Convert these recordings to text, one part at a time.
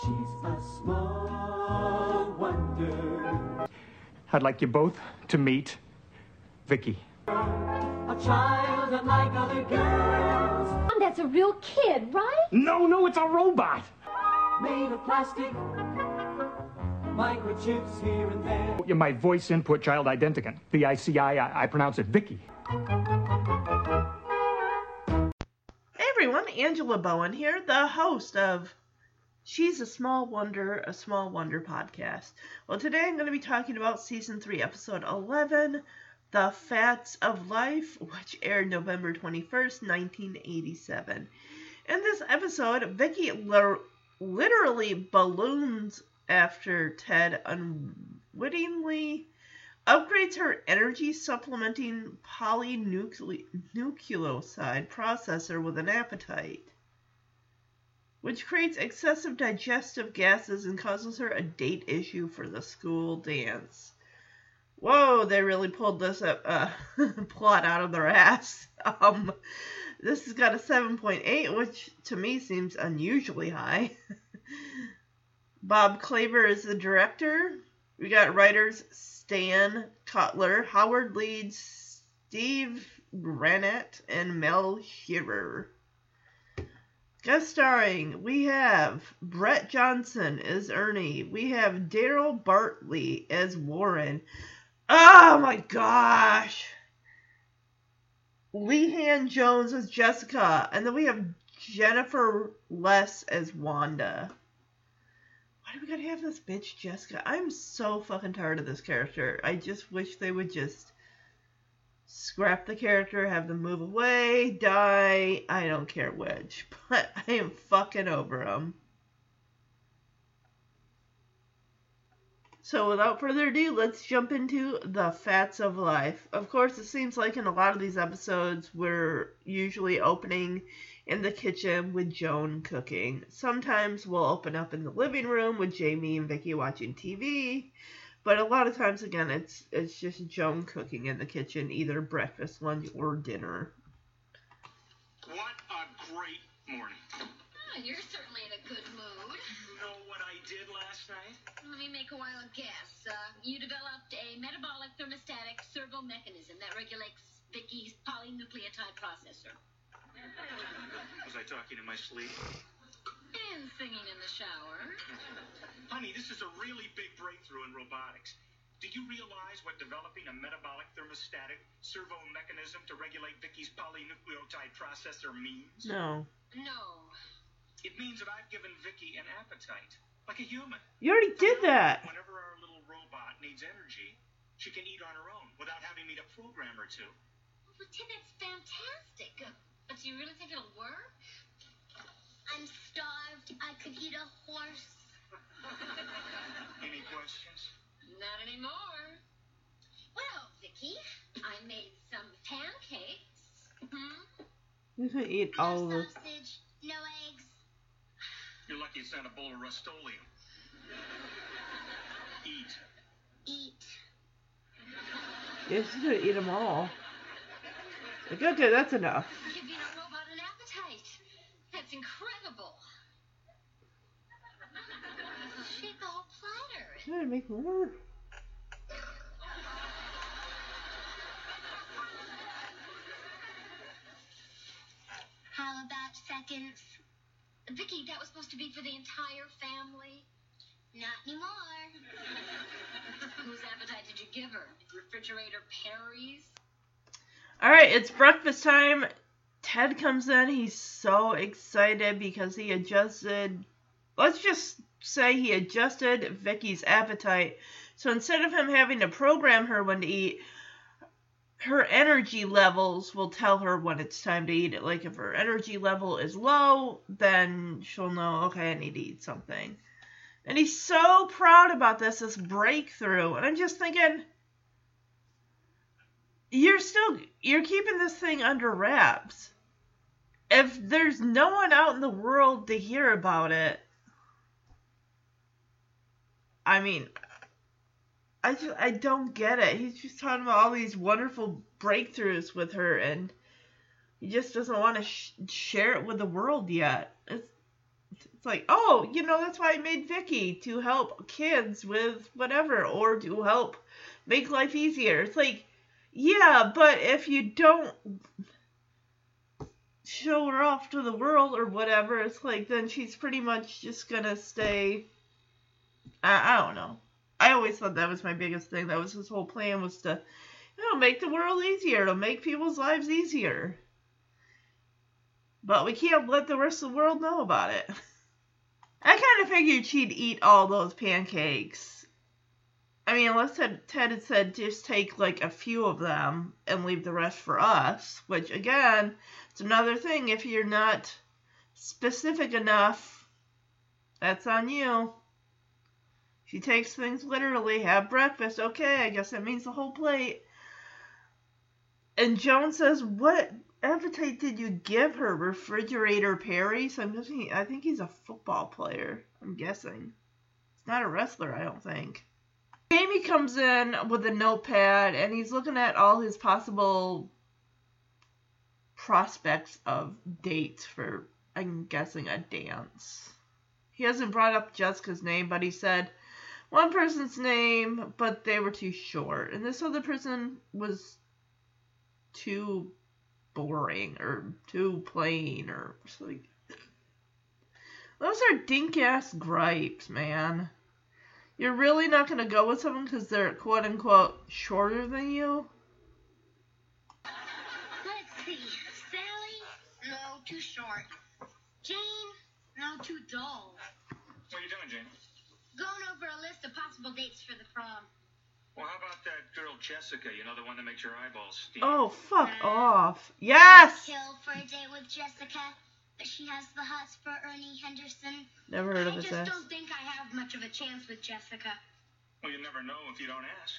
She's a small wonder. I'd like you both to meet Vicki. A child unlike other girls. That's a real kid, right? No, no, it's a robot. Made of plastic. Microchips here and there. you My voice input child identicant. V-I-C-I, I, I pronounce it Vicki. Hey everyone, Angela Bowen here, the host of She's a Small Wonder, a Small Wonder podcast. Well, today I'm going to be talking about season 3, episode 11, The Fats of Life, which aired November 21st, 1987. In this episode, Vicki li- literally balloons after Ted unwittingly upgrades her energy supplementing polynucleotide processor with an appetite, which creates excessive digestive gases and causes her a date issue for the school dance. Whoa, they really pulled this up, uh, plot out of their ass. Um, this has got a 7.8, which to me seems unusually high. Bob Claver is the director. We got writers Stan Cutler, Howard Leeds, Steve Granat, and Mel Sherer. Guest starring, we have Brett Johnson as Ernie. We have Daryl Bartley as Warren. Oh my gosh! Leanne Jones as Jessica. And then we have Jennifer Less as Wanda. Why do we gotta have this bitch Jessica? I'm so fucking tired of this character. I just wish they would just scrap the character, have them move away, die. I don't care which, but I am fucking over them. So without further ado, let's jump into the fats of life. Of course, it seems like in a lot of these episodes, we're usually opening in the kitchen with Joan cooking. Sometimes we'll open up in the living room with Jamie and Vicki watching TV. But a lot of times, again, it's it's just Joan cooking in the kitchen, either breakfast, lunch, or dinner. What a great morning. Oh, you're certainly in a good mood. You know what I did last night? Let me make a wild guess. Uh, you developed a metabolic thermostatic servo mechanism that regulates Vicki's polynucleotide processor. Was I talking in my sleep? And singing in the shower. Honey, this is a really big breakthrough in robotics. Do you realize what developing a metabolic thermostatic servo mechanism to regulate Vicki's polynucleotide processor means? No. No. It means that I've given Vicki an appetite, like a human. You already did that. Whenever our little robot needs energy, she can eat on her own without having me to program her to. Well, but Tim, that's fantastic. Uh, but do you really think it'll work? I'm starved. I could eat a horse. Any questions? Not anymore. Well, Vicki, I made some pancakes. Hmm? You can eat No all of this. sausage. No eggs. You're lucky it's not a bowl of Rust-Oleum. Eat. Eat. Yeah, she's gonna eat them all. Like, okay, that's enough. That's incredible. She ate the whole platter. Should I make more? How about seconds? Vicki, that was supposed to be for the entire family. Not anymore. Whose appetite did you give her? Refrigerator Perry's? All right, it's breakfast time. Ted comes in. He's so excited because he adjusted. Let's just say he adjusted Vicki's appetite. So instead of him having to program her when to eat, her energy levels will tell her when it's time to eat it. Like if her energy level is low, then she'll know, okay, I need to eat something. And he's so proud about this, this breakthrough. And I'm just thinking, you're still you're keeping this thing under wraps. If there's no one out in the world to hear about it, I mean, I just I don't get it. He's just talking about all these wonderful breakthroughs with her, and he just doesn't want to sh- share it with the world yet. It's It's like, oh, you know, that's why I made Vicki to help kids with whatever or to help make life easier. It's like, yeah, but if you don't show her off to the world or whatever, it's like then she's pretty much just gonna stay. I, I don't know. I always thought that was my biggest thing. That was his whole plan was to, you know, make the world easier, to make people's lives easier. But we can't let the rest of the world know about it. I kind of figured she'd eat all those pancakes. I mean, unless Ted, Ted had said just take like a few of them and leave the rest for us, which again, it's another thing. If you're not specific enough, that's on you. She takes things literally. Have breakfast. Okay, I guess that means the whole plate. And Joan says, What appetite did you give her? Refrigerator Perry? So I'm guessing, I think he's a football player. I'm guessing. He's not a wrestler, I don't think. Jamie comes in with a notepad and he's looking at all his possible prospects of dates for, I'm guessing, a dance. He hasn't brought up Jessica's name, but he said one person's name, but they were too short. And this other person was too boring or too plain or something. Those are dink ass gripes, man. You're really not going to go with someone because they're quote unquote shorter than you? Let's see. Sally? No, too short. Jane? No, too dull. What are you doing, Jane? Going over a list of possible dates for the prom. Well, how about that girl Jessica? You know, the one that makes your eyeballs steam. Oh, fuck off. Yes! Kill for a date with Jessica, but she has the hots for Ernie Henderson. Never heard I of his just ass. don't think I have much of a chance with Jessica. Well, you never know if you don't ask.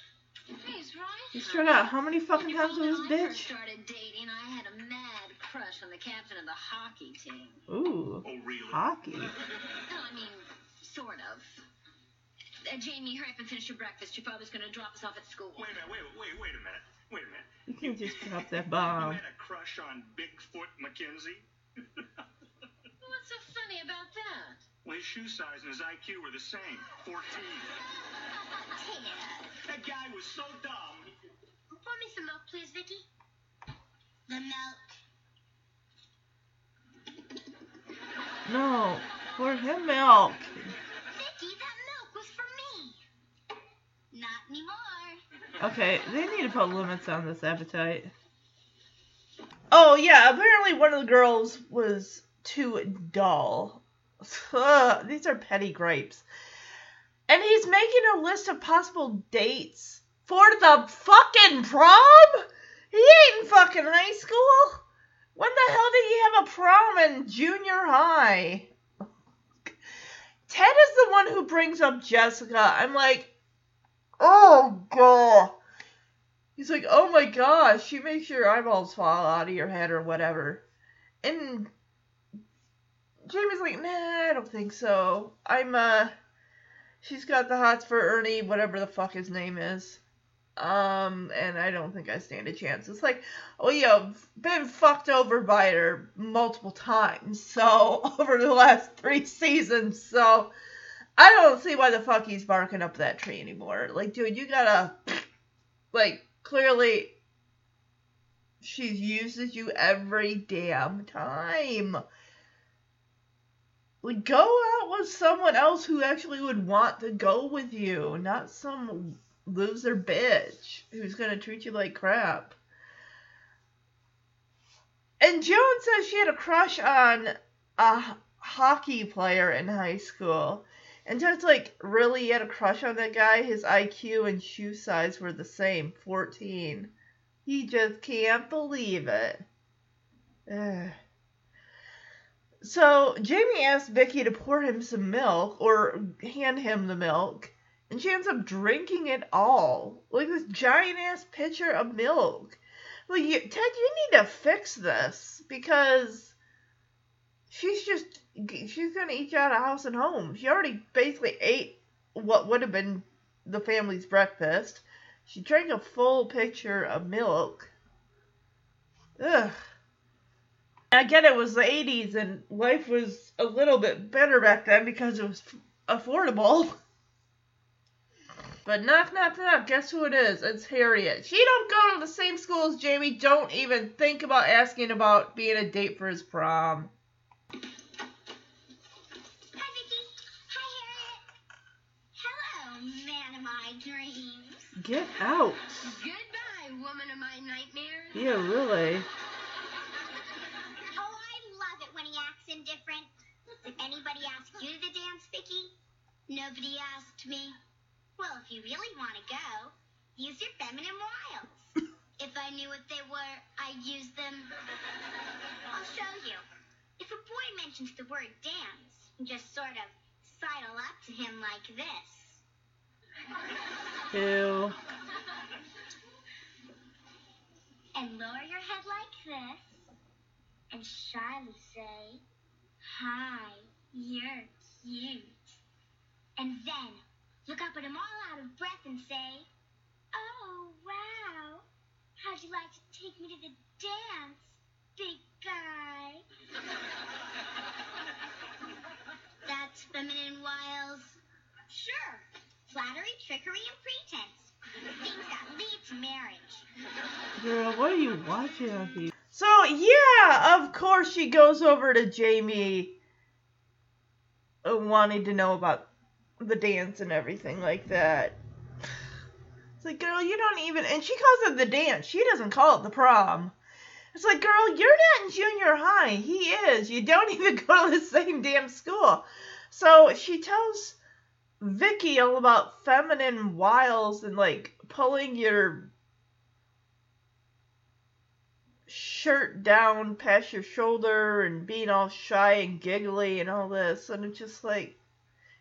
He's right. You struck out how many fucking times with this When I first started dating, I had a mad crush on the captain of the hockey team. Ooh, Oh, really? hockey. No, I mean, sort of. Uh, Jamie, hurry up and finish your breakfast. Your father's gonna drop us off at school. Wait a minute, wait, wait, wait a minute. Wait a minute. You can't just drop that bomb. You bomb. had a crush on Bigfoot McKenzie? What's so funny about that? well, his shoe size and his IQ were the same 14. That guy was so dumb. Pour me some milk, please, Vicki. The milk. No, pour him milk. Vicki, that milk was for me. Not anymore. Okay, they need to put limits on this appetite. Oh yeah, apparently one of the girls was too dull. Ugh, these are petty gripes. And he's making a list of possible dates for the fucking prom? He ain't in fucking high school. When the hell did he have a prom in junior high? Ted is the one who brings up Jessica. I'm like, Oh god. He's like, oh my gosh, she makes your eyeballs fall out of your head or whatever. And Jamie's like, nah, I don't think so. I'm uh she's got the hots for Ernie, whatever the fuck his name is. Um, and I don't think I stand a chance. It's like, oh yeah, I've been fucked over by her multiple times, so over the last three seasons, so I don't see why the fuck he's barking up that tree anymore. Like, dude, you gotta, like, clearly, she uses you every damn time. Like, go out with someone else who actually would want to go with you, not some loser bitch who's gonna treat you like crap. And Joan says she had a crush on a hockey player in high school. And Ted's like, really? You had a crush on that guy? His IQ and shoe size were the same 14. He just can't believe it. Ugh. So Jamie asks Vicki to pour him some milk or hand him the milk, and she ends up drinking it all. Like this giant ass pitcher of milk. Like, you, Ted, you need to fix this because she's just she's gonna eat you out of house and home. She already basically ate what would have been the family's breakfast. She drank a full pitcher of milk. Ugh. I get it was the 80s and life was a little bit better back then because it was affordable. But knock, knock, knock. Guess who it is? It's Harriet. She don't go to the same school as Jamie. Don't even think about asking about being a date for his prom. Hi, Vicki. Hi, Harriet. Hello, man of my dreams. Get out. Goodbye, woman of my nightmares. Yeah, really. Oh, I love it when he acts indifferent. Did anybody ask you to the dance, Vicki? Nobody asked me. Well, if you really want to go, use your feminine wiles. if I knew what they were, I'd use them. I'll show you. If a boy mentions the word dance, just sort of sidle up to him like this. Ew. and lower your head like this, and shyly say, Hi, you're cute. And then look up at him all out of breath and say, Oh, wow. How'd you like to take me to the dance, big guy? That's feminine wiles. Sure. Flattery, trickery, and pretense. Things that lead to marriage. Girl, what are you watching on here? So, yeah, of course she goes over to Jamie uh, wanting to know about the dance and everything like that. It's like, girl, you don't even. And she calls it the dance. She doesn't call it the prom. It's like, girl, you're not in junior high. He is. You don't even go to the same damn school. So she tells Vicki all about feminine wiles and like pulling your shirt down past your shoulder and being all shy and giggly and all this. And it's just like,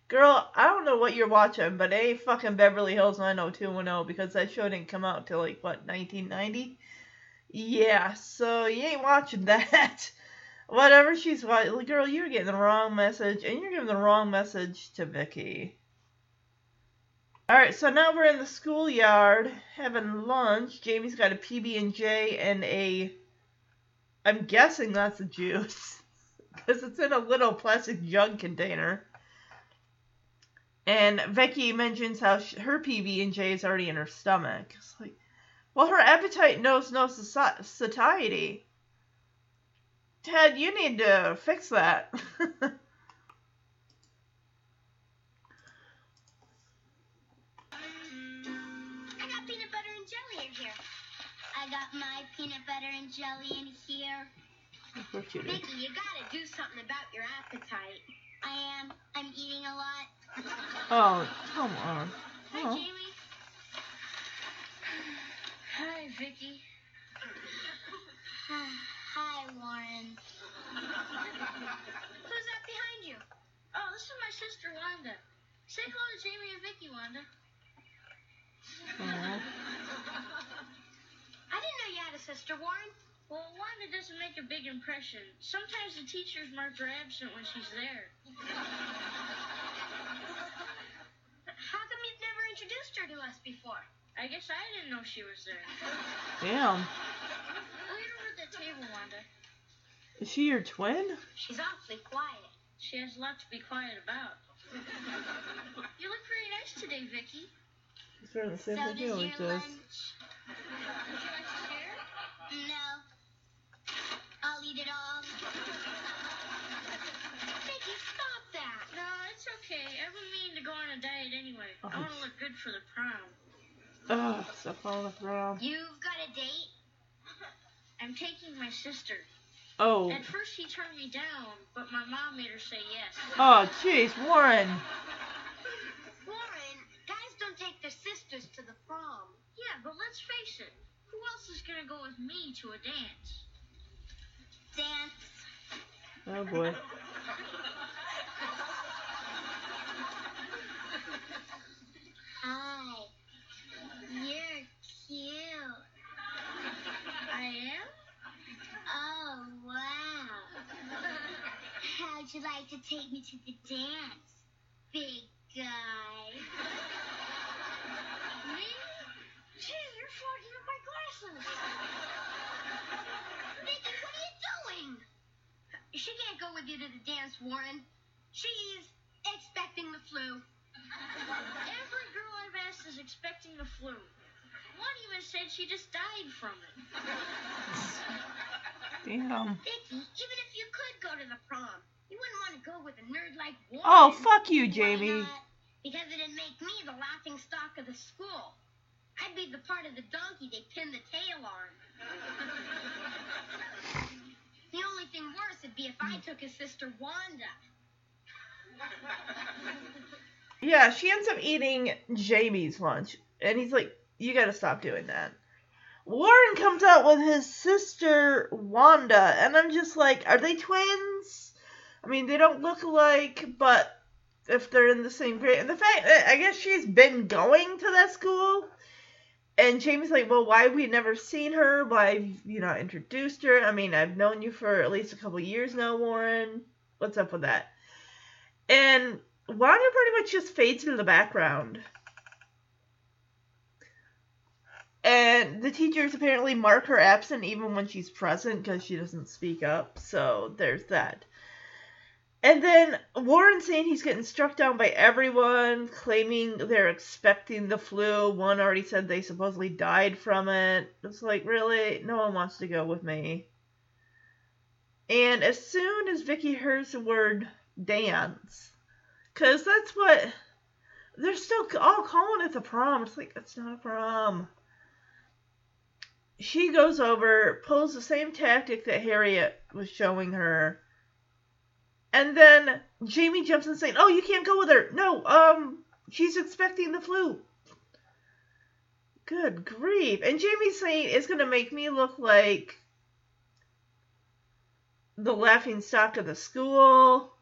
girl, I don't know what you're watching, but it ain't fucking Beverly Hills 90210 because that show didn't come out till like, what, 1990? Yeah, so you ain't watching that. Whatever she's watching, girl, you're getting the wrong message, and you're giving the wrong message to Vicki. Alright, so now we're in the schoolyard having lunch. Jamie's got a PB and J and a I'm guessing that's a juice because it's in a little plastic jug container. And Vicki mentions how sh- her PB and J is already in her stomach. It's like, well, her appetite knows no soci- satiety. Ted, you need to fix that. my peanut butter and jelly in here. of course you do. Vicki, you gotta do something about your appetite. I am. I'm eating a lot. Oh, come on. Hi, Oh. Jamie. Hi, Vicki. Hi, Warren. Who's that behind you? Oh, this is my sister Wanda. Say hello to Jamie and Vicki, Wanda. Aw. I didn't know you had a sister, Warren. Well, Wanda doesn't make a big impression. Sometimes the teachers mark her absent when she's there. How come you've never introduced her to us before? I guess I didn't know she was there. Damn. Lead over to the table, Wanda. Is she your twin? She's awfully quiet. She has a lot to be quiet about. you look very nice today, Vicki. She's wearing the same So thing he does your lunch? Would you like to share? No. I'll eat it all. Vicki, stop that. No, it's okay. I've been meaning to go on a diet anyway. I want to oh. look good for the prom. Ugh, stuff on the prom. You've got a date? I'm taking my sister. Oh. At first, she turned me down, but my mom made her say yes. Oh, jeez, Warren. Warren, guys don't take their sisters to the prom. Yeah, but let's face it. Who else is gonna go with me to a dance? Dance. Oh boy. Hi. You're cute. I am? Oh, wow. How'd you like to take me to the dance, big guy? Me? Gee, you're fogging up my glasses. Vicki, what are you doing? She can't go with you to the dance, Warren. She's expecting the flu. Every girl I've asked is expecting the flu. One even said she just died from it. Damn. Vicki, even if you could go to the prom, you wouldn't want to go with a nerd like oh, Warren. Oh, fuck you, Why Jamie. not? Because it'd make me the laughing stock of the school. I'd be the part of the donkey they pin the tail on. the only thing worse would be if I took his sister Wanda. Yeah, she ends up eating Jamie's lunch, and he's like, "You gotta stop doing that." Warren comes out with his sister Wanda, and I'm just like, "Are they twins?" I mean, they don't look alike, but if they're in the same grade, and the fact, I guess she's been going to that school, and Jamie's like, "Well, why have we never seen her? Why have you not introduced her? I mean, I've known you for at least a couple years now, Warren. What's up with that?" And Wanda pretty much just fades into the background. And the teachers apparently mark her absent even when she's present because she doesn't speak up. So there's that. And then Warren saying he's getting struck down by everyone, claiming they're expecting the flu. One already said they supposedly died from it. It's like, really? No one wants to go with me. And as soon as Vicki hears the word dance, because that's what they're still all calling it the prom. It's like, it's not a prom. She goes over, pulls the same tactic that Harriet was showing her. And then Jamie jumps in saying, Oh, you can't go with her. No, um, she's expecting the flu. Good grief. And Jamie's saying it's going to make me look like the laughing stock of the school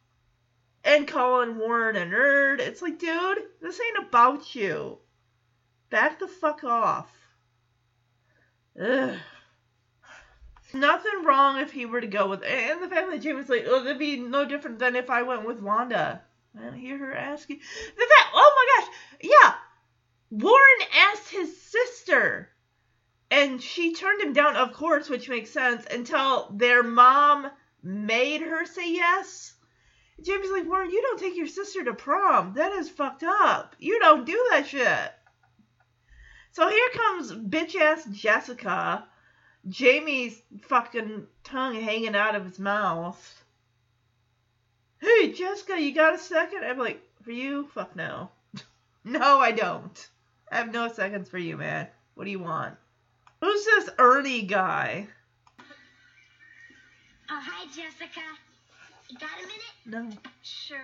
and calling Warren a nerd. It's like, dude, this ain't about you. Back the fuck off. Ugh. Nothing wrong if he were to go with, and the family that Jamie's like, oh, that'd be no different than if I went with Wanda. I don't hear her asking. The fact, oh my gosh, yeah. Warren asked his sister, and she turned him down, of course, which makes sense, until their mom made her say yes. Jamie's like, Warren, you don't take your sister to prom. That is fucked up. You don't do that shit. So here comes bitch ass Jessica. Jamie's fucking tongue hanging out of his mouth. Hey, Jessica, you got a second? I'm like, for you? Fuck no. no, I don't. I have no seconds for you, man. What do you want? Who's this Ernie guy? Oh, hi, Jessica. You got a minute? No. Sure.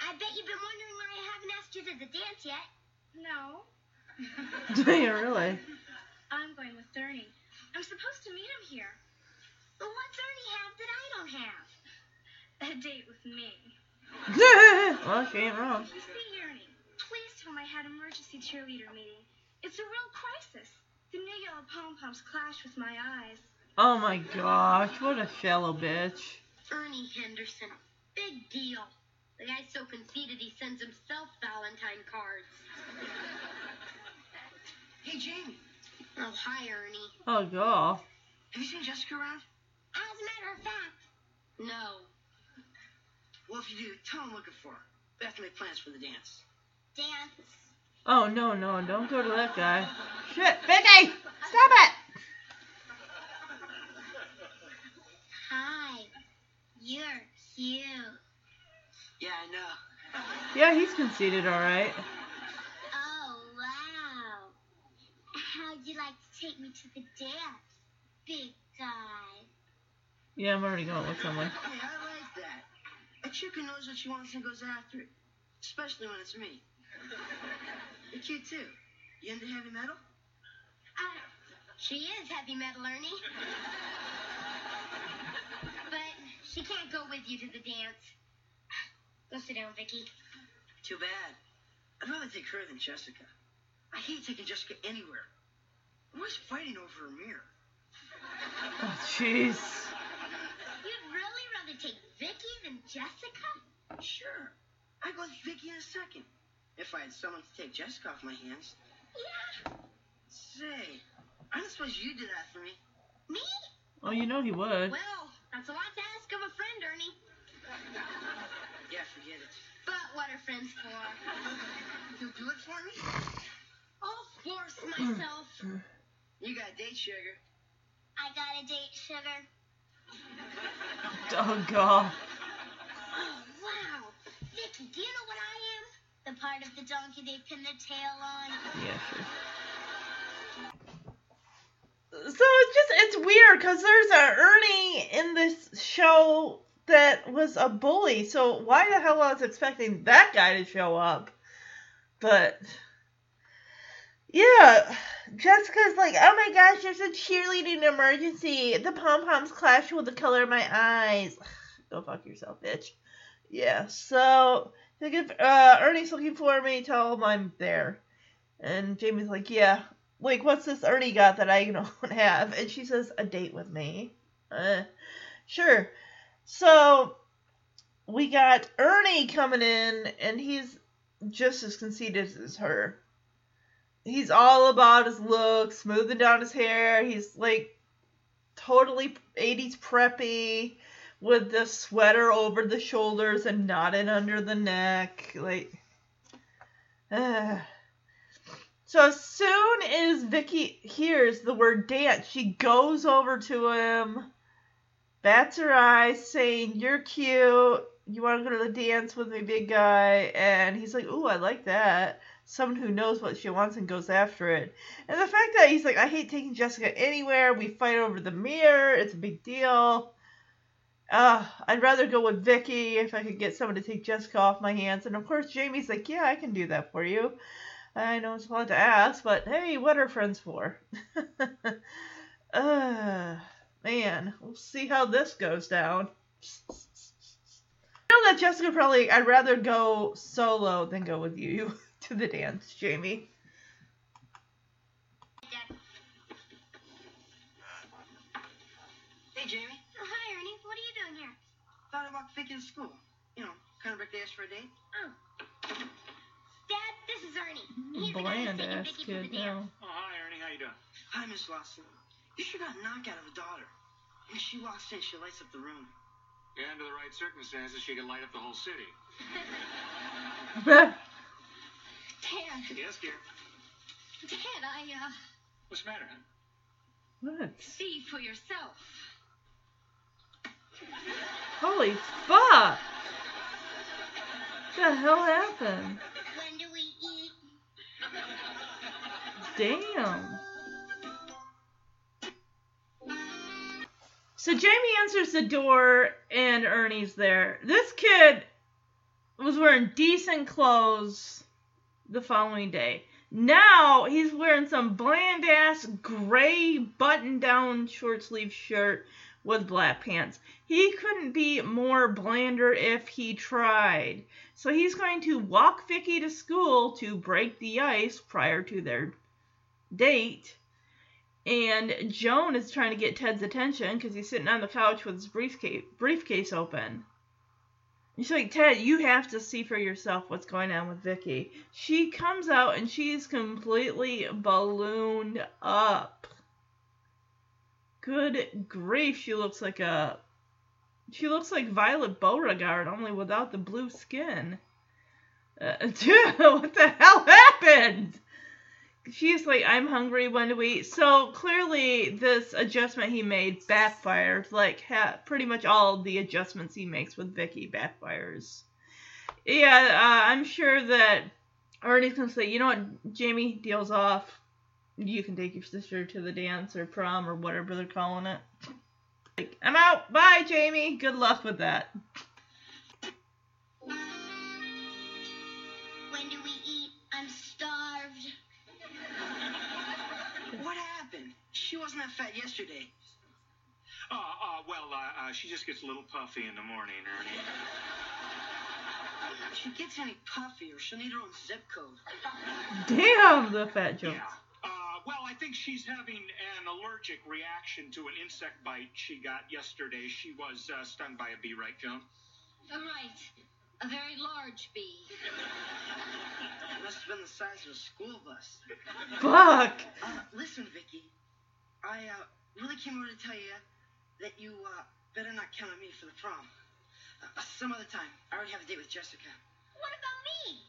I bet you've been wondering why I haven't asked you to the dance yet. No. yeah, really. I'm going with Ernie. I'm supposed to meet him here. Well, what's Ernie have that I don't have? A date with me. well, she ain't wrong. You see, Ernie, please tell him I had emergency cheerleader meeting. It's a real crisis. The new yellow pom poms clash with my eyes. Oh my gosh, what a shallow bitch. Ernie Henderson. Big deal. The guy's so conceited he sends himself Valentine cards. Hey, Jamie, Oh, hi, Ernie. Oh god. have you seen Jessica around? As a matter of fact, no. Well, if you do, tell him I'm looking for her. We have to make plans for the dance. Dance. Oh no, no, don't go to that guy. Shit, Vicki! Stop it! Hi. You're cute. Yeah, I know. Yeah, he's conceited, alright. Oh, wow. How'd you like to take me to the dance, big guy? Yeah, I'm already going with someone. Hey, I like that. A chick who knows what she wants and goes after it. Especially when it's me. You're cute, too. You into heavy metal? Uh, she is heavy metal, Ernie. but she can't go with you to the dance. Go sit down, Vicki. Too bad. I'd rather take her than Jessica. I hate taking Jessica anywhere. I'm always fighting over a mirror. Oh, jeez. You'd really rather take Vicki than Jessica? Sure. I'd go with Vicki in a second. If I had someone to take Jessica off my hands. Yeah. Say, I don't suppose you'd do that for me. Me? Oh, you know he would. Well, that's a lot to ask of a friend, Ernie. Yeah, forget it. But what are friends for? You'll do it for me? I'll force myself. You got a date, sugar. I got a date, sugar. Oh god. Oh, wow. Vicki, do you know what I am? The part of the donkey they pin their tail on. Yeah, sure. So it's just it's weird because there's a Ernie in this show that was a bully. So why the hell I was expecting that guy to show up? But yeah, Jessica's like, oh my gosh, there's a cheerleading emergency. The pom poms clash with the color of my eyes. Go fuck yourself, bitch. Yeah. So if uh, Ernie's looking for me, tell him I'm there. And Jamie's like, yeah, like, what's this Ernie got that I don't have? And she says, a date with me. Uh, sure. So we got Ernie coming in, and he's just as conceited as her. He's all about his look, smoothing down his hair. He's like totally 80s preppy with the sweater over the shoulders and knotted under the neck. Like, uh. So as soon as Vicki hears the word dance, she goes over to him, bats her eyes, saying, You're cute. You want to go to the dance with me, big guy? And he's like, Ooh, I like that. Someone who knows what she wants and goes after it. And the fact that he's like, I hate taking Jessica anywhere. We fight over the mirror. It's a big deal. Uh, I'd rather go with Vicki if I could get someone to take Jessica off my hands. And of course, Jamie's like, Yeah, I can do that for you. I know it's a lot to ask, but hey, what are friends for? uh, man, we'll see how this goes down. I know that Jessica probably, I'd rather go solo than go with you to the dance, Jamie. Hey, Jamie. Oh, hi, Ernie. What are you doing here? Thought I'd walk Vicki to school. You know, kind of like they asked for a date. Oh. Dad, this is Ernie. He's the guy Bland who's taking ass Vicki to kid the dance. now. Oh, hi, Ernie. How you doing? Hi, Miss Lawson. You sure got a knockout of a daughter. When she walks in, she lights up the room. Yeah, under the right circumstances, she could light up the whole city. Dad, Yes, dear. Dad, I, uh, What's the matter, huh? what? see for yourself. Holy fuck! What the hell happened? When do we eat? Damn. So Jamie answers the door and Ernie's there. This kid was wearing decent clothes the following day. Now he's wearing some bland ass gray button down short sleeve shirt with black pants. He couldn't be more blander if he tried. So he's going to walk Vicki to school to break the ice prior to their date. And Joan is trying to get Ted's attention because he's sitting on the couch with his briefcase briefcase open. She's like, Ted, you have to see for yourself what's going on with Vicki. She comes out and she's completely ballooned up. Good grief, she looks like a she looks like Violet Beauregarde, only without the blue skin. Uh, dude, what the hell happened? She's like, I'm hungry. When do we eat? So clearly, this adjustment he made backfired. Like, ha- pretty much all the adjustments he makes with Vicki backfires. Yeah, uh, I'm sure that Ernie's gonna say, you know what, Jamie, deals off. You can take your sister to the dance or prom or whatever they're calling it. Like, I'm out. Bye, Jamie. Good luck with that. She wasn't that fat yesterday. Uh, uh, well, uh, uh, she just gets a little puffy in the morning, Ernie. If she gets any puffier, she'll need her own zip code. Damn, the fat jokes. Yeah. Uh, well, I think she's having an allergic reaction to an insect bite she got yesterday. She was uh, stung by a bee, right, Joan? All right. A very large bee. It must have been the size of a school bus. Fuck. Uh, listen, Vicki. I uh, really came over to tell you that you uh, better not count on me for the prom. Uh, some other time. I already have a date with Jessica. What about me?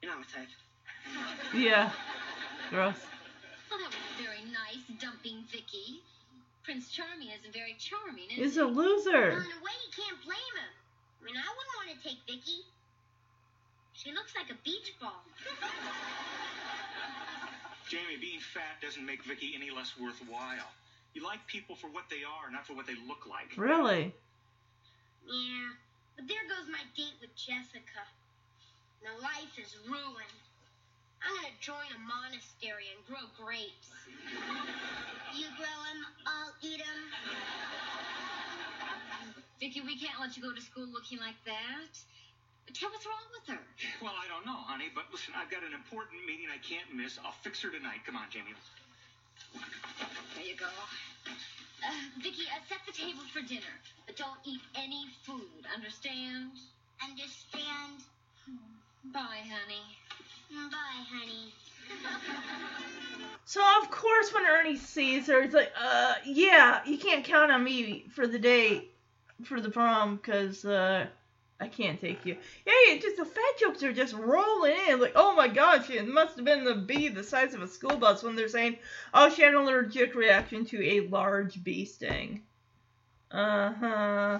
You're not my type. Yeah. Gross. Well, that was very nice, dumping Vicki. Prince Charming isn't very charming, is He's he? a Well, loser. in a way, you can't blame him. I mean, I wouldn't want to take Vicki. She looks like a beach ball. Jamie, being fat doesn't make Vicki any less worthwhile. You like people for what they are, not for what they look like. Really? Yeah, but there goes my date with Jessica. My life is ruined. I'm gonna join a monastery and grow grapes. You grow 'em, I'll eat 'em. Vicki, we can't let you go to school looking like that. Tell what's wrong with her. Well, I don't know, honey, but listen, I've got an important meeting I can't miss. I'll fix her tonight. Come on, Jamie. There you go. Uh, Vicki, uh, set the table for dinner, but don't eat any food. Understand? Understand? Bye, honey. Bye, honey. So of course when Ernie sees her, he's like, uh, yeah, you can't count on me for the date, for the prom, because, uh, I can't take you. Yeah, yeah, just the fat jokes are just rolling in. Like, oh my gosh, it must have been the bee the size of a school bus when they're saying, oh, she had an allergic reaction to a large bee sting. Uh huh.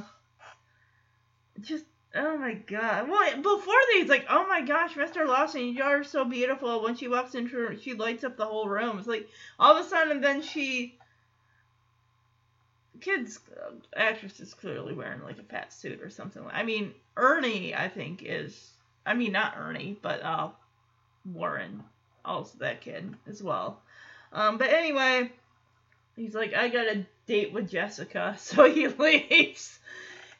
Just, oh my god. Well, before these, like, oh my gosh, Mr. Lawson, you are so beautiful. When she walks into her, she lights up the whole room. It's like, all of a sudden, and then she. Kids, uh, actress is clearly wearing like a fat suit or something. I mean, Ernie, I think, is. I mean, not Ernie, but uh, Warren, also that kid as well. Um, but anyway, he's like, I got a date with Jessica, so he leaves.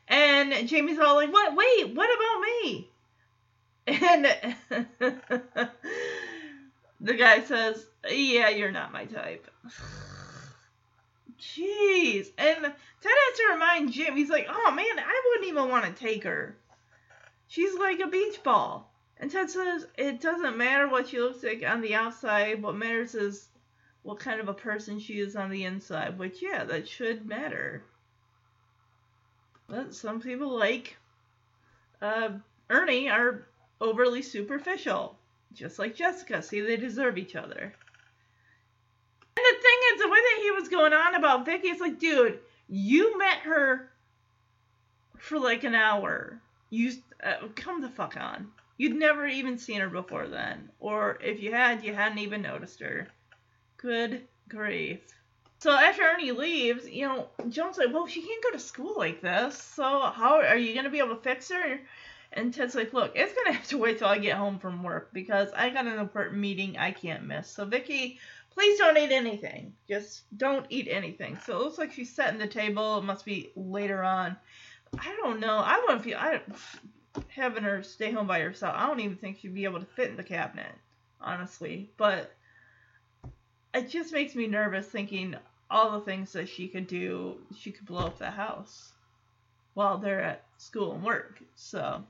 And Jamie's all like, "What? Wait, what about me?" And the guy says, "Yeah, you're not my type." Jeez. And Ted has to remind Jim, he's like, "Oh man, I wouldn't even want to take her. She's like a beach ball." And Ted says, "It doesn't matter what she looks like on the outside. What matters is what kind of a person she is on the inside." Which, yeah, that should matter. But some people like uh, Ernie are overly superficial, just like Jessica. See, they deserve each other. And the thing was going on about Vicki, it's like, dude, you met her for like an hour. You uh, come the fuck on. You'd never even seen her before then, or if you had, you hadn't even noticed her. Good grief. So after Ernie leaves, you know, Joan's like, well, she can't go to school like this. So how are you gonna be able to fix her? And Ted's like, look, it's gonna have to wait till I get home from work because I got an important meeting I can't miss. So Vicki, please don't eat anything. Just don't eat anything. So it looks like she's setting the table. It must be later on. I don't know. I wouldn't feel I having her stay home by herself. I don't even think she'd be able to fit in the cabinet, honestly. But it just makes me nervous thinking all the things that she could do. She could blow up the house while they're at school and work. So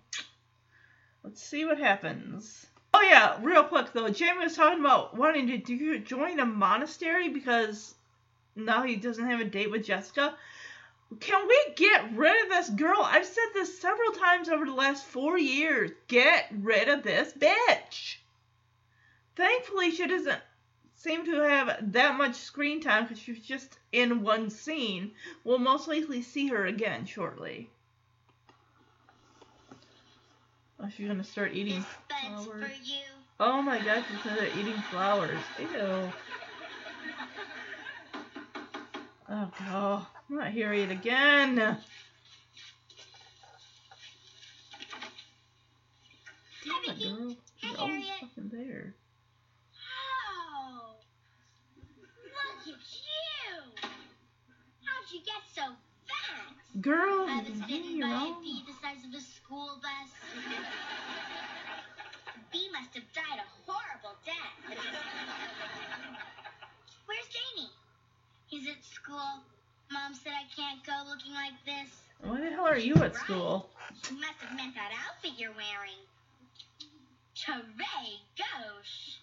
let's see what happens. Oh yeah, real quick though, Jamie was talking about wanting to do, join a monastery because now he doesn't have a date with Jessica. Can we get rid of this girl? I've said this several times over the last four years. Get rid of this bitch. Thankfully, she doesn't seem to have that much screen time because she's just in one scene. We'll most likely see her again shortly. Oh, she's gonna start eating flowers. for you. Oh my gosh, she's gonna start eating flowers. Ew. Oh god, I'm not hearing it again. Hi, Oh, Vicki. girl, Hi, you're always Harriet. fucking there. Oh, look at you. How'd you get so fat? Girl, I was bitten by a bee the size of a school bus. the bee must have died a horrible death. Where's Jamie? He's at school. Mom said I can't go looking like this. Why the hell are you at school? She must have meant that outfit you're wearing. Hooray, gauche.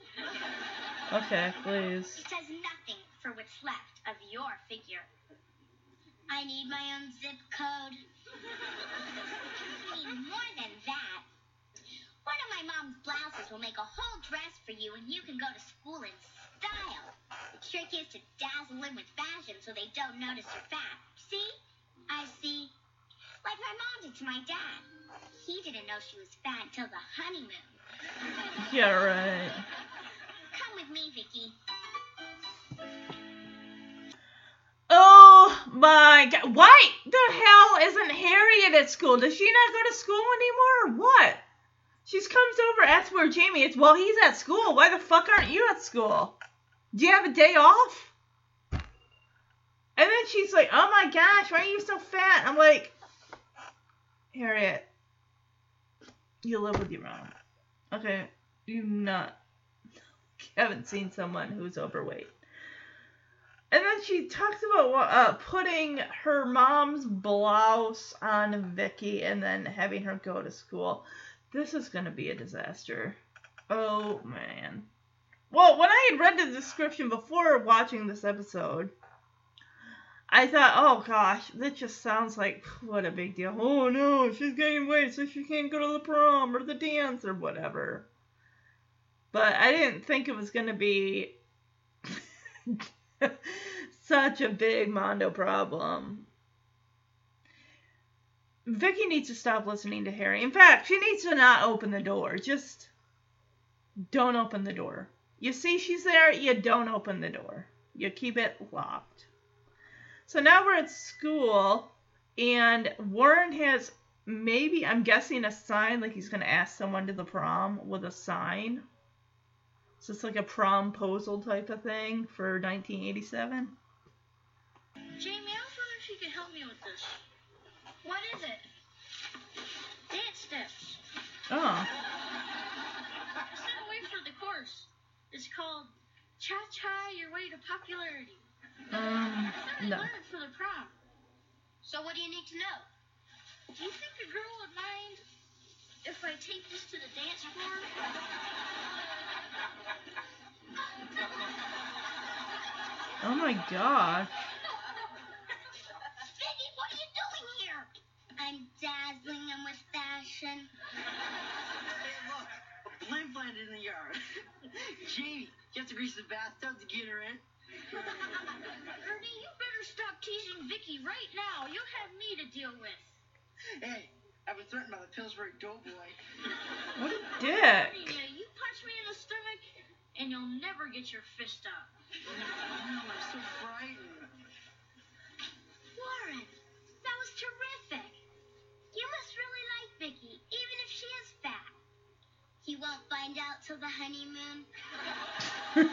Okay, please. It says nothing for what's left of your figure. I need my own zip code. I need more than that. One of my mom's blouses will make a whole dress for you and you can go to school in style. The trick is to dazzle them with fashion so they don't notice you're fat. See? I see. Like my mom did to my dad. He didn't know she was fat until the honeymoon. Yeah, right. Come with me, Vicky. Oh my god. Why the hell isn't Harriet at school? Does she not go to school anymore or what? She comes over, asks where Jamie is. Well, he's at school. Why the fuck aren't you at school? Do you have a day off? And then she's like, oh my gosh, why are you so fat? I'm like, Harriet, you live with your mom. Okay, you not haven't seen someone who's overweight. And then she talks about uh, putting her mom's blouse on Vicki and then having her go to school. This is going to be a disaster. Oh, man. Well, when I had read the description before watching this episode, I thought, oh gosh, that just sounds like what a big deal. Oh no, she's gaining weight, so she can't go to the prom or the dance or whatever. But I didn't think it was going to be such a big Mondo problem. Vicki needs to stop listening to Harry. In fact, she needs to not open the door. Just don't open the door. You see she's there, you don't open the door. You keep it locked. So now we're at school, and Warren has maybe, I'm guessing, a sign like he's going to ask someone to the prom with a sign. So it's like a promposal type of thing for 1987. Jamie, I was wondering if you could help me with this. What is it? Dance steps. Oh. I sent away for the course. It's called Cha Cha Your Way to Popularity. Um, no. learn it for the prom. So what do you need to know? Do you think a girl would mind if I take this to the dance floor? Oh my god. Vicki, what are you doing here? I'm dazzling them with fashion. Hey, look, a blimp landed in the yard. Jamie, you have to grease the bathtub to get her in. Ernie, you better stop teasing Vicki right now. You'll have me to deal with. Hey, I've been threatened by the Pillsbury Doughboy. What a dick. Ernie, you punch me in the stomach, and you'll never get your fist up. Oh, I'm so frightened. Warren, that was terrific. You must really like Vicki, even if she is fat. He won't find out till the honeymoon. Who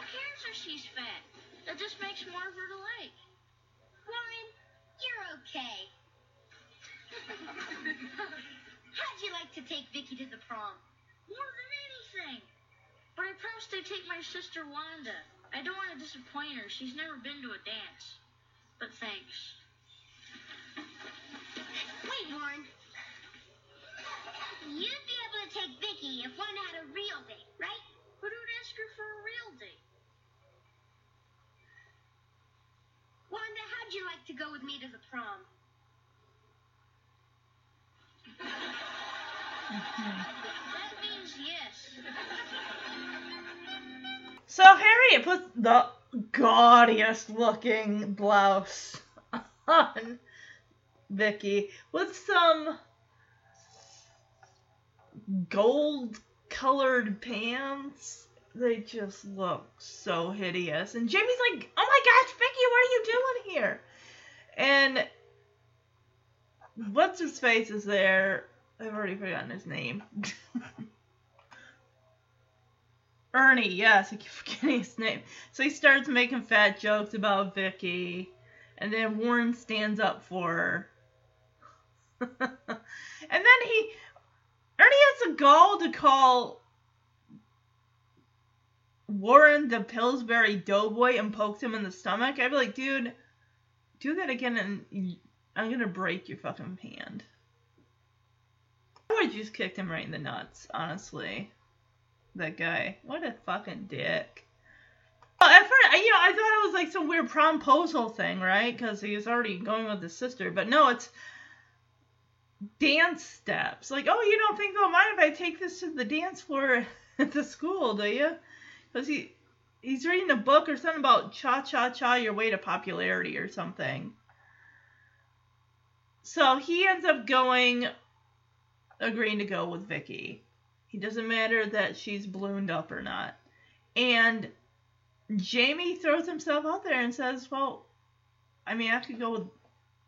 cares if she's fat? That just makes more of her to like. Warren, you're okay. How'd you like to take Vicki to the prom? More than anything. But I promised I'd take my sister Wanda. I don't want to disappoint her. She's never been to a dance. But thanks. Wait, Warren. You'd be able to take Vicki if one had a real date, right? But who'd ask her for a real date? Wanda, how'd you like to go with me to the prom? That means yes. So Harriet puts the gaudiest looking blouse on Vicki with some gold colored pants. They just look so hideous. And Jamie's like, oh my gosh, Vicki, what are you doing here? And what's his face is there? I've already forgotten his name. Ernie, yes, I keep forgetting his name. So he starts making fat jokes about Vicki, and then Warren stands up for her. and then he, Ernie has the gall to call Warren the Pillsbury Doughboy and pokes him in the stomach. I'd be like, dude, do that again, and I'm gonna break your fucking hand. I would have just kicked him right in the nuts, honestly that guy. What a fucking dick. Well, at first, you know, I thought it was like some weird promposal thing, right? Because he was already going with his sister. But no, it's dance steps. Like, oh, you don't think they'll mind if I take this to the dance floor at the school, do you? Because he he's reading a book or something about cha cha cha your way to popularity or something. So he ends up going, agreeing to go with Vicki. He doesn't matter that she's ballooned up or not. And Jamie throws himself out there and says, "Well, I mean, I could go with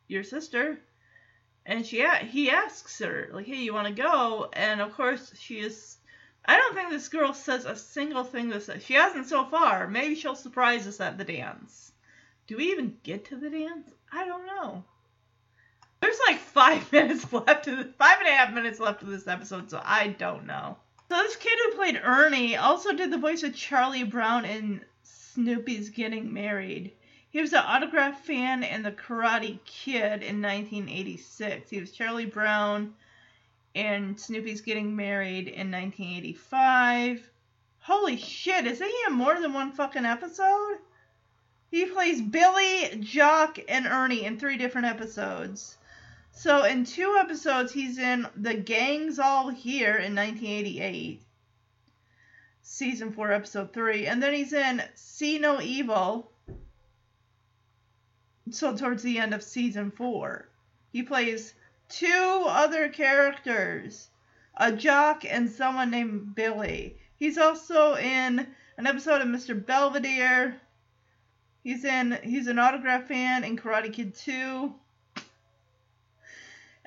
your sister." And she he asks her like, "Hey, you want to go?" And of course, she is. I don't think this girl says a single thing this. She hasn't so far. Maybe she'll surprise us at the dance. Do we even get to the dance? I don't know. There's like five minutes left this, five and a half minutes left of this episode, so I don't know. So this kid who played Ernie also did the voice of Charlie Brown in Snoopy's Getting Married. He was an autograph fan in The Karate Kid in 1986. He was Charlie Brown in Snoopy's Getting Married in 1985. Holy shit, is he in more than one fucking episode? He plays Billy, Jock, and Ernie in three different episodes. So in two episodes, he's in The Gang's All Here in 1988, season four, episode three, and then he's in See No Evil. So towards the end of season four, he plays two other characters, a jock and someone named Billy. He's also in an episode of Mr. Belvedere. He's in he's an autograph fan in Karate Kid 2.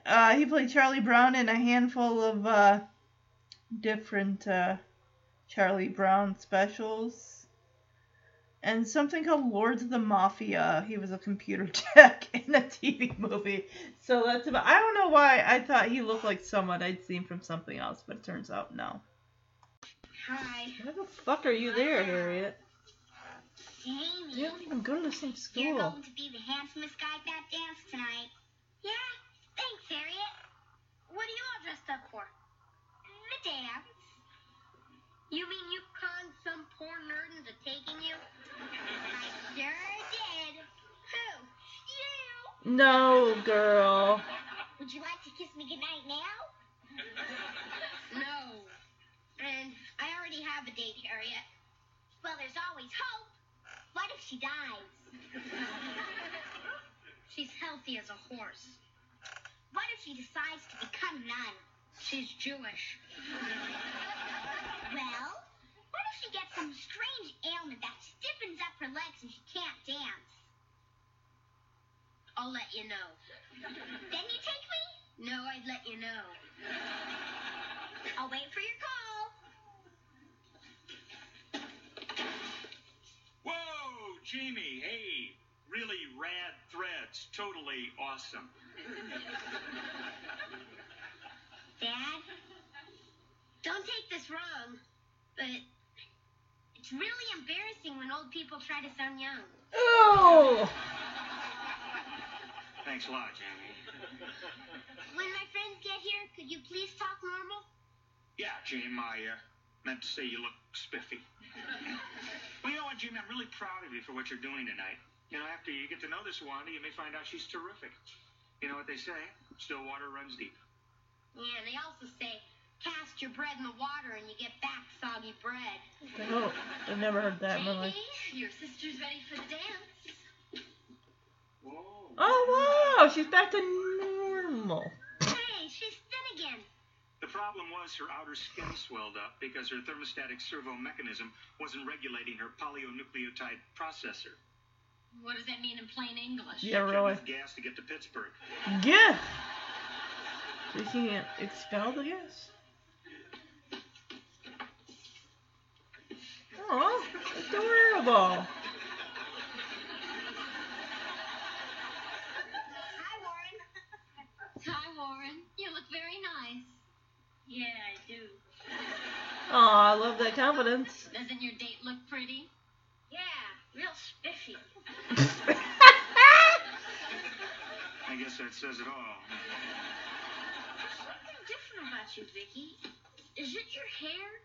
Uh, he played Charlie Brown in a handful of uh, different uh, Charlie Brown specials. And something called Lords of the Mafia. He was a computer tech in a TV movie. So that's about. I don't know why I thought he looked like someone I'd seen from something else, but it turns out no. Hi. Why the fuck are you there, Harriet? Jamie. They don't even go to the same school. You're school. going to be the handsomest guy at that dance tonight. Yeah, thanks, Harriet. What are you all dressed up for? The dance. You mean you conned some poor nerd into taking you? I sure did. Who? You. No, girl. Would you like to kiss me goodnight now? No. And I already have a date, Harriet. Well, there's always hope. What if she dies? She's healthy as a horse. What if she decides to become a nun? She's Jewish. Well, what if she gets some strange ailment that stiffens up her legs and she can't dance? I'll let you know. Then you take me? No, I'd let you know. I'll wait for your call. Whoa, Jamie, hey. Really rad threads. Totally awesome. Dad, don't take this wrong, but it's really embarrassing when old people try to sound young. Oh! Thanks a lot, Jamie. When my friends get here, could you please talk normal? Yeah, Jamie, I uh, meant to say you look spiffy. Well, you know what, Jamie? I'm really proud of you for what you're doing tonight. You know, after you get to know this Wanda, you may find out she's terrific. You know what they say? Still water runs deep. Yeah, and they also say, cast your bread in the water and you get back soggy bread. Oh, I've never heard that in my life. Your sister's ready for the dance. Whoa. Oh wow, she's back to normal. Hey, she's thin again. The problem was her outer skin swelled up because her thermostatic servo mechanism wasn't regulating her polynucleotide processor. What does that mean in plain English? Yeah, Kept really. gas to get to Pittsburgh. Yeah. Did she get expelled, I guess? Oh, adorable. Hi, Warren. Hi, Warren. You look very nice. Yeah, I do. Oh, I love that confidence. Doesn't your date look pretty? Yeah, real spiffy. I guess that says it all. Something different about you, Vicki. Is it your hair?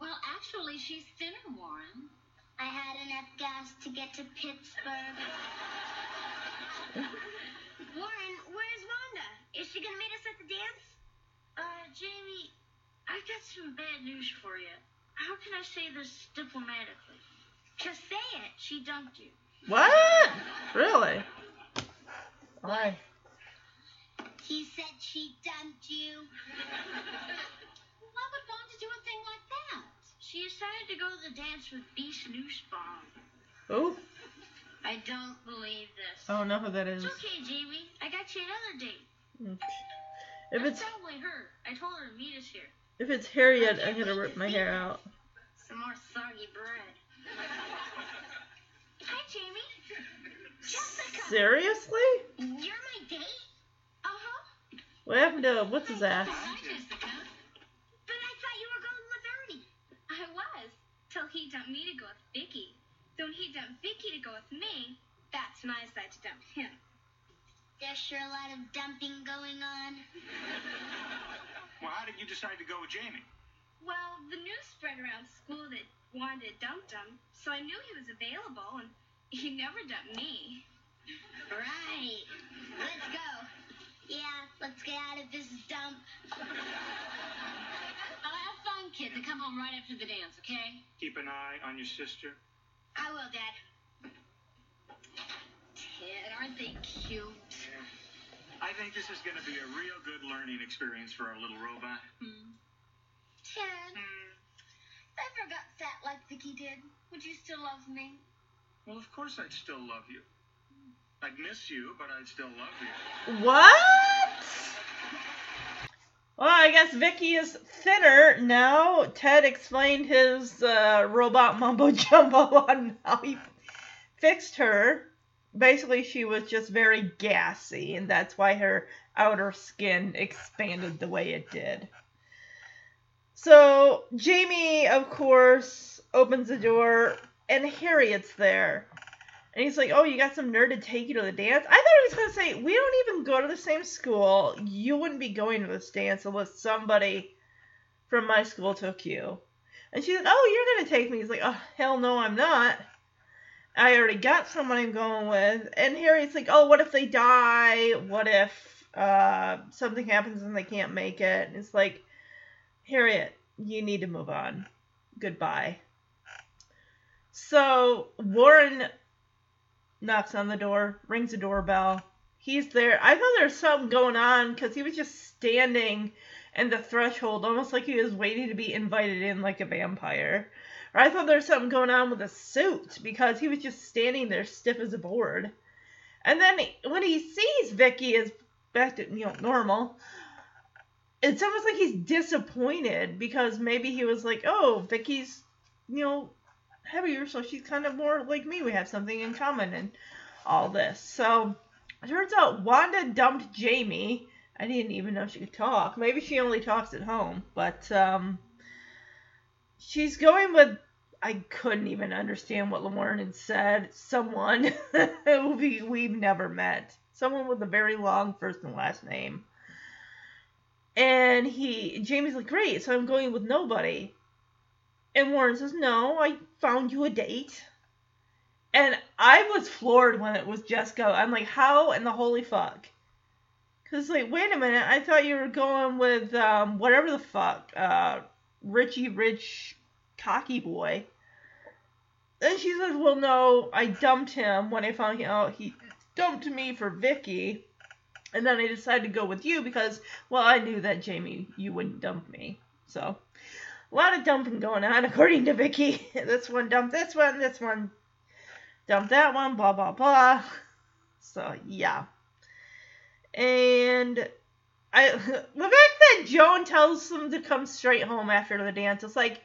Well, actually, she's thinner, Warren. I had enough gas to get to Pittsburgh. Warren, where's Wanda? Is she gonna meet us at the dance? Uh, Jamie, I got some bad news for you. How can I say this diplomatically? Just say it. She dumped you. What? Really? Why? He said she dumped you. Why would Wanda do a thing like that? She decided to go to the dance with Beast Newspawn. Oh, I don't believe this. I don't know who that is. It's okay, Jamie. I got you another date. If That's it's probably her. I told her to meet us here. if it's Harriet, I'm gonna rip my hair out. Some more soggy bread. Hi, Jamie. Jessica, Seriously? you're my date? Uh-huh. What happened to what's his ass? Hi, Jessica. But I thought you were going with Ernie. I was. Till he dumped me to go with Vicki. Then when he dumped Vicki to go with me, that's when I decided to dump him. There's sure a lot of dumping going on. Well, how did you decide to go with Jamie? Well, the news spread around school that Wanda dumped him, so I knew he was available, and he never dumped me. Right. Let's go. Yeah, let's get out of this dump. Well, have fun, kids, and come home right after the dance, okay? Keep an eye on your sister. I will, Dad. Ted, aren't they cute? I think this is going to be a real good learning experience for our little robot. Hmm. Ted, if I ever got fat like Vicki did, would you still love me? Well, of course I'd still love you. I'd miss you, but I'd still love you. What? Well, I guess Vicki is thinner now. Ted explained his uh, robot mumbo jumbo on how he fixed her. Basically, she was just very gassy, and that's why her outer skin expanded the way it did. So, Jamie, of course, opens the door, and Harriet's there. And he's like, Oh, you got some nerd to take you to the dance? I thought he was going to say, We don't even go to the same school. You wouldn't be going to this dance unless somebody from my school took you. And she's like, Oh, you're going to take me. He's like, Oh, hell no, I'm not. I already got someone I'm going with. And Harriet's like, Oh, what if they die? What if uh, something happens and they can't make it? And it's like, Harriet, you need to move on. Goodbye. So Warren knocks on the door, rings the doorbell. He's there. I thought there was something going on because he was just standing in the threshold, almost like he was waiting to be invited in like a vampire. Or I thought there was something going on with a suit because he was just standing there stiff as a board. And then when he sees Vicki is back to you know normal, it's almost like he's disappointed because maybe he was like, oh, Vicki's you know heavier, so she's kind of more like me. We have something in common and all this. So it turns out Wanda dumped Jamie. I didn't even know she could talk. Maybe she only talks at home, but um, she's going with. I couldn't even understand what Warren had said. Someone we, we've never met. Someone with a very long first and last name. And he, Jamie's like, great, so I'm going with nobody. And Warren says, No, I found you a date. And I was floored when it was Jessica. I'm like, How in the holy fuck? Because, like, wait a minute, I thought you were going with um, whatever the fuck, uh, Richie Rich Cocky Boy. And she says, Well, no, I dumped him when I found out he dumped me for Vicki. And then I decided to go with you because, well, I knew that Jamie, you wouldn't dump me. So, a lot of dumping going on, according to Vicki. this one dumped this one, this one dumped that one, blah, blah, blah. So, yeah. And I, the fact that Joan tells them to come straight home after the dance, it's like,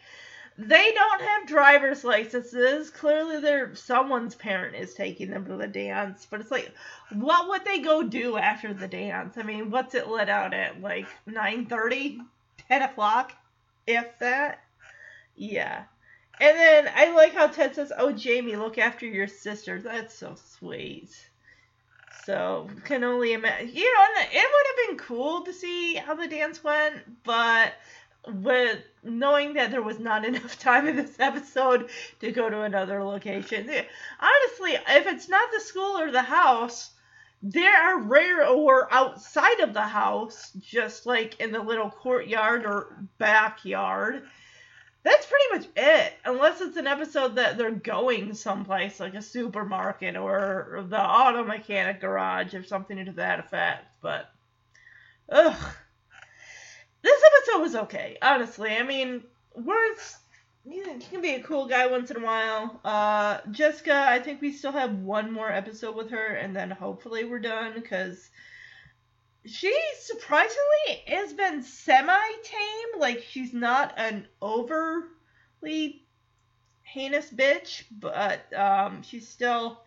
they don't have driver's licenses. Clearly, they're someone's parent is taking them to the dance. But it's like, what would they go do after the dance? I mean, what's it let out at? Like 9:30, 10 o'clock, if that. Yeah. And then I like how Ted says, "Oh, Jamie, look after your sister." That's so sweet. So can only imagine. You know, it would have been cool to see how the dance went, but with knowing that there was not enough time in this episode to go to another location. Eh, honestly, if it's not the school or the house, there are rare or outside of the house, just like in the little courtyard or backyard. That's pretty much it, unless it's an episode that they're going someplace like a supermarket or the auto mechanic garage or something to that effect. But, ugh, this episode was okay, honestly. I mean, Worth, he can be a cool guy once in a while. Uh, Jessica, I think we still have one more episode with her, and then hopefully we're done because she surprisingly has been semi-tame. Like she's not an overly heinous bitch, but um, she's still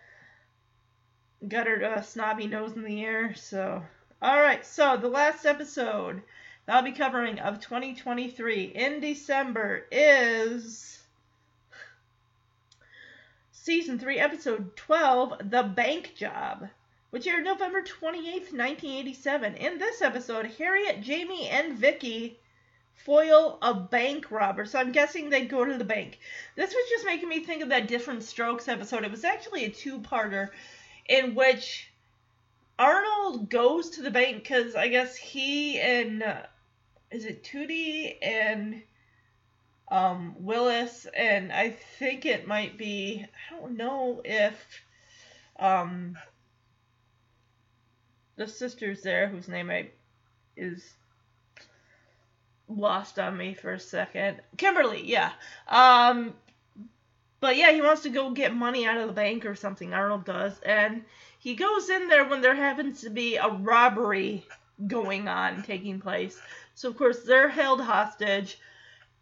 got her uh, snobby nose in the air. So, all right. So the last episode that I'll be covering of 2023 in December is season 3 episode 12 the bank job which aired november 28th 1987 in this episode harriet jamie and vicki foil a bank robber. So i'm guessing they go to the bank. This was just making me think of that diff'rent strokes episode. It was actually a two-parter in which arnold goes to the bank because i guess he and uh, is it Tootie and um, Willis, and I think it might be. I don't know if um, the sisters there, whose name I is lost on me for a second. Kimberly, yeah. Um, but yeah, he wants to go get money out of the bank or something. Arnold does, and he goes in there when there happens to be a robbery going on, taking place. So of course they're held hostage.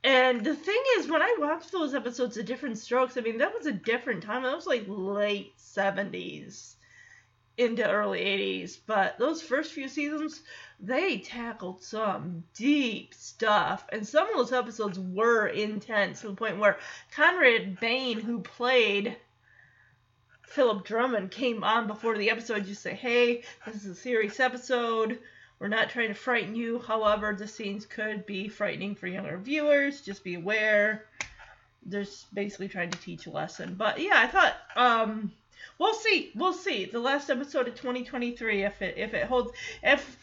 And the thing is, when I watched those episodes of Diff'rent Strokes, I mean that was a different time. That was like late seventies into early eighties. But those first few seasons, they tackled some deep stuff, and some of those episodes were intense to the point where Conrad Bain, who played Philip Drummond, came on before the episode just say, "Hey, this is a serious episode." We're not trying to frighten you. However, the scenes could be frightening for younger viewers. Just be aware. They're basically trying to teach a lesson. But yeah, I thought um we'll see. We'll see. The last episode of 2023 if it if it holds if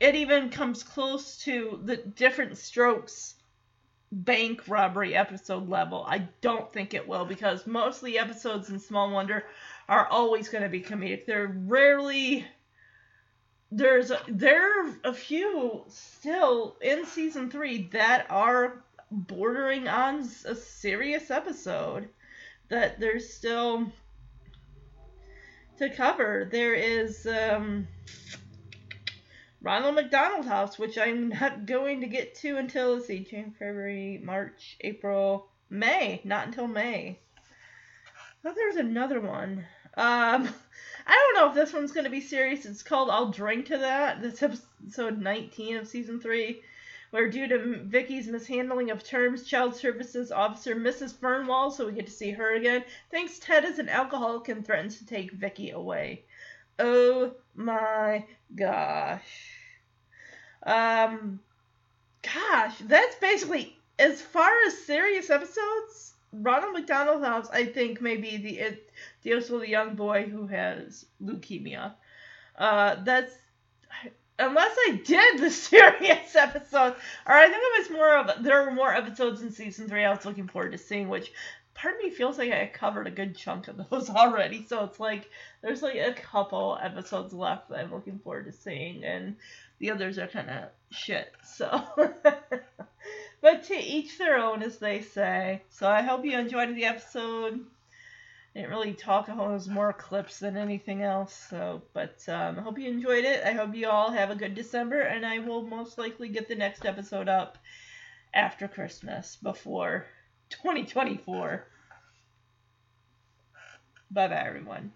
it even comes close to the diff'rent strokes bank robbery episode level. I don't think it will because most of the episodes in Small Wonder are always going to be comedic. They're rarely there's a, there are a few still in season three that are bordering on a serious episode that there's still to cover. There is um, Ronald McDonald House, which I'm not going to get to until let's see, January, February, March, April, May. Not until May. I thought there was another one. Um, I don't know if this one's going to be serious. It's called I'll Drink to That. This episode 19 of season 3, where due to Vicki's mishandling of terms, Child Services Officer Mrs. Fernwall, so we get to see her again, thinks Ted is an alcoholic and threatens to take Vicki away. Oh my gosh. Um, gosh, that's basically as far as serious episodes Ronald McDonald House, I think, may be the it deals with a young boy who has leukemia. Uh, that's unless I did the serious episode, or I think it was more of there were more episodes in season three I was looking forward to seeing, which part of me feels like I covered a good chunk of those already. So it's like there's like a couple episodes left that I'm looking forward to seeing, and the others are kind of shit. So. But to each their own, as they say. So I hope you enjoyed the episode. Didn't really talk. I was more clips than anything else. So, but um, I hope you enjoyed it. I hope you all have a good December, and I will most likely get the next episode up after Christmas, before 2024. Bye bye, everyone.